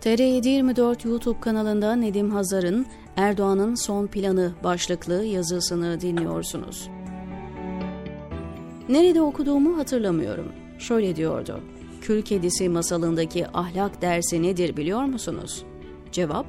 TR724 YouTube kanalında Nedim Hazar'ın Erdoğan'ın son planı başlıklı yazısını dinliyorsunuz. Nerede okuduğumu hatırlamıyorum. Şöyle diyordu. Kül kedisi masalındaki ahlak dersi nedir biliyor musunuz? Cevap,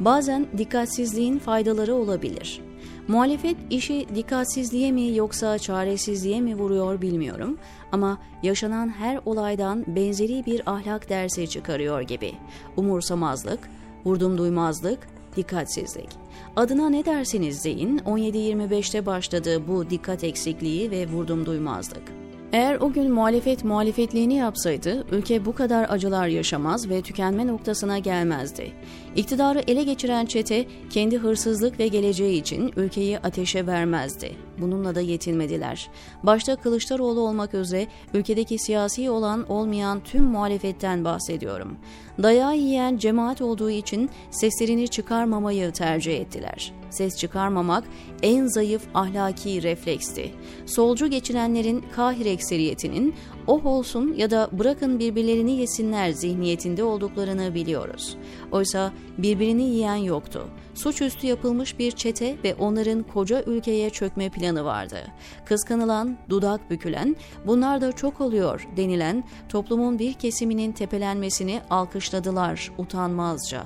bazen dikkatsizliğin faydaları olabilir. Muhalefet işi dikkatsizliğe mi yoksa çaresizliğe mi vuruyor bilmiyorum ama yaşanan her olaydan benzeri bir ahlak dersi çıkarıyor gibi. Umursamazlık, vurdum duymazlık, dikkatsizlik. Adına ne dersiniz deyin 17-25'te başladı bu dikkat eksikliği ve vurdum duymazlık. Eğer o gün muhalefet muhalefetliğini yapsaydı ülke bu kadar acılar yaşamaz ve tükenme noktasına gelmezdi. İktidarı ele geçiren çete kendi hırsızlık ve geleceği için ülkeyi ateşe vermezdi. Bununla da yetinmediler. Başta Kılıçdaroğlu olmak üzere ülkedeki siyasi olan olmayan tüm muhalefetten bahsediyorum. Dayağı yiyen cemaat olduğu için seslerini çıkarmamayı tercih ettiler. Ses çıkarmamak en zayıf ahlaki refleksti. Solcu geçinenlerin kahir ekseriyetinin oh olsun ya da bırakın birbirlerini yesinler zihniyetinde olduklarını biliyoruz. Oysa birbirini yiyen yoktu. Suçüstü yapılmış bir çete ve onların koca ülkeye çökme planı vardı. Kıskanılan, dudak bükülen, bunlar da çok oluyor denilen toplumun bir kesiminin tepelenmesini alkışladılar utanmazca.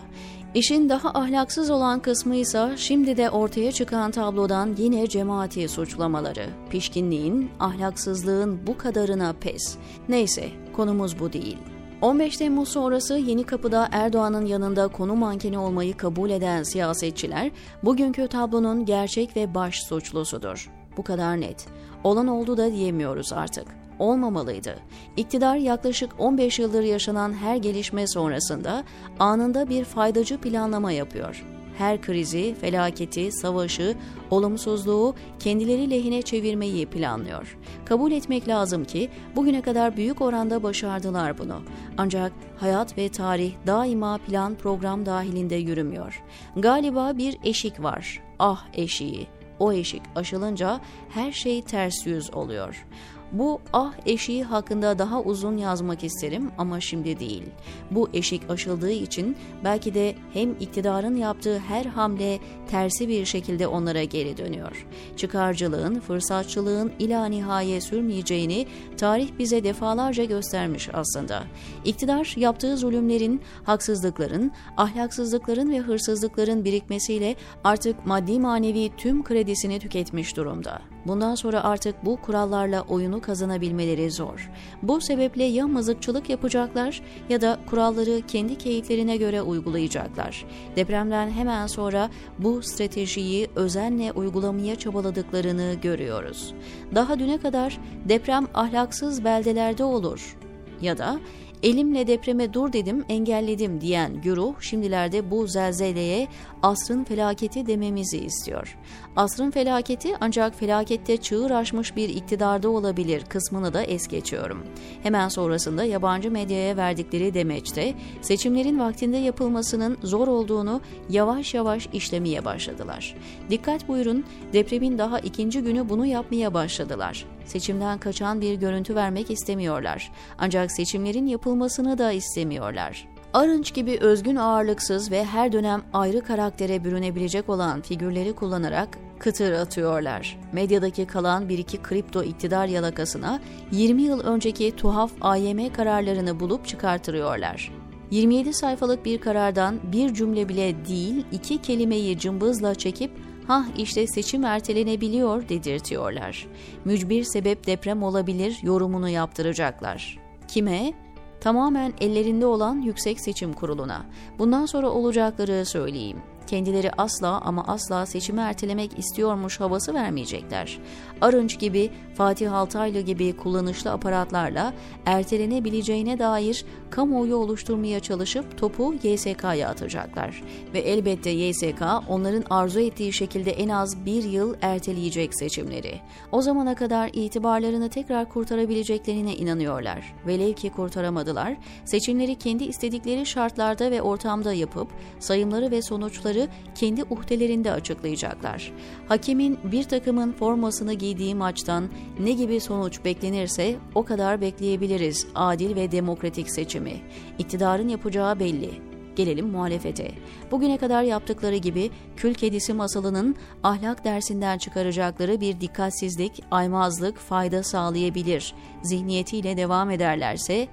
İşin daha ahlaksız olan kısmı ise şimdi de ortaya çıkan tablodan yine cemaati suçlamaları. Pişkinliğin, ahlaksızlığın bu kadarına pes. Neyse, konumuz bu değil. 15 Temmuz sonrası Yeni Kapı'da Erdoğan'ın yanında konu mankeni olmayı kabul eden siyasetçiler bugünkü tablonun gerçek ve baş suçlusudur. Bu kadar net. Olan oldu da diyemiyoruz artık olmamalıydı. İktidar yaklaşık 15 yıldır yaşanan her gelişme sonrasında anında bir faydacı planlama yapıyor. Her krizi, felaketi, savaşı, olumsuzluğu kendileri lehine çevirmeyi planlıyor. Kabul etmek lazım ki bugüne kadar büyük oranda başardılar bunu. Ancak hayat ve tarih daima plan program dahilinde yürümüyor. Galiba bir eşik var. Ah eşiği. O eşik aşılınca her şey ters yüz oluyor. Bu ah eşiği hakkında daha uzun yazmak isterim ama şimdi değil. Bu eşik aşıldığı için belki de hem iktidarın yaptığı her hamle tersi bir şekilde onlara geri dönüyor. Çıkarcılığın, fırsatçılığın ila nihaye sürmeyeceğini tarih bize defalarca göstermiş aslında. İktidar yaptığı zulümlerin, haksızlıkların, ahlaksızlıkların ve hırsızlıkların birikmesiyle artık maddi manevi tüm kredisini tüketmiş durumda. Bundan sonra artık bu kurallarla oyunu kazanabilmeleri zor. Bu sebeple ya mızıkçılık yapacaklar ya da kuralları kendi keyiflerine göre uygulayacaklar. Depremden hemen sonra bu stratejiyi özenle uygulamaya çabaladıklarını görüyoruz. Daha düne kadar deprem ahlaksız beldelerde olur ya da elimle depreme dur dedim engelledim diyen güruh şimdilerde bu zelzeleye asrın felaketi dememizi istiyor. Asrın felaketi ancak felakette çığır aşmış bir iktidarda olabilir kısmını da es geçiyorum. Hemen sonrasında yabancı medyaya verdikleri demeçte seçimlerin vaktinde yapılmasının zor olduğunu yavaş yavaş işlemeye başladılar. Dikkat buyurun depremin daha ikinci günü bunu yapmaya başladılar. Seçimden kaçan bir görüntü vermek istemiyorlar. Ancak seçimlerin yapılmasını da istemiyorlar. Arınç gibi özgün ağırlıksız ve her dönem ayrı karaktere bürünebilecek olan figürleri kullanarak kıtır atıyorlar. Medyadaki kalan bir iki kripto iktidar yalakasına 20 yıl önceki tuhaf AYM kararlarını bulup çıkartırıyorlar. 27 sayfalık bir karardan bir cümle bile değil iki kelimeyi cımbızla çekip hah işte seçim ertelenebiliyor dedirtiyorlar. Mücbir sebep deprem olabilir yorumunu yaptıracaklar. Kime? Tamamen ellerinde olan Yüksek Seçim Kurulu'na. Bundan sonra olacakları söyleyeyim kendileri asla ama asla seçimi ertelemek istiyormuş havası vermeyecekler. Arınç gibi, Fatih Altaylı gibi kullanışlı aparatlarla ertelenebileceğine dair kamuoyu oluşturmaya çalışıp topu YSK'ya atacaklar. Ve elbette YSK onların arzu ettiği şekilde en az bir yıl erteleyecek seçimleri. O zamana kadar itibarlarını tekrar kurtarabileceklerine inanıyorlar. Velev ki kurtaramadılar, seçimleri kendi istedikleri şartlarda ve ortamda yapıp sayımları ve sonuçları kendi uhdelerinde açıklayacaklar. Hakemin bir takımın formasını giydiği maçtan ne gibi sonuç beklenirse o kadar bekleyebiliriz adil ve demokratik seçimi. İktidarın yapacağı belli. Gelelim muhalefete. Bugüne kadar yaptıkları gibi Kül Kedisi masalının ahlak dersinden çıkaracakları bir dikkatsizlik, aymazlık fayda sağlayabilir. Zihniyetiyle devam ederlerse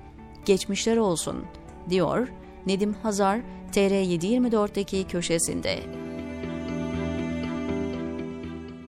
geçmişler olsun, diyor Nedim Hazar TR724'deki köşesinde.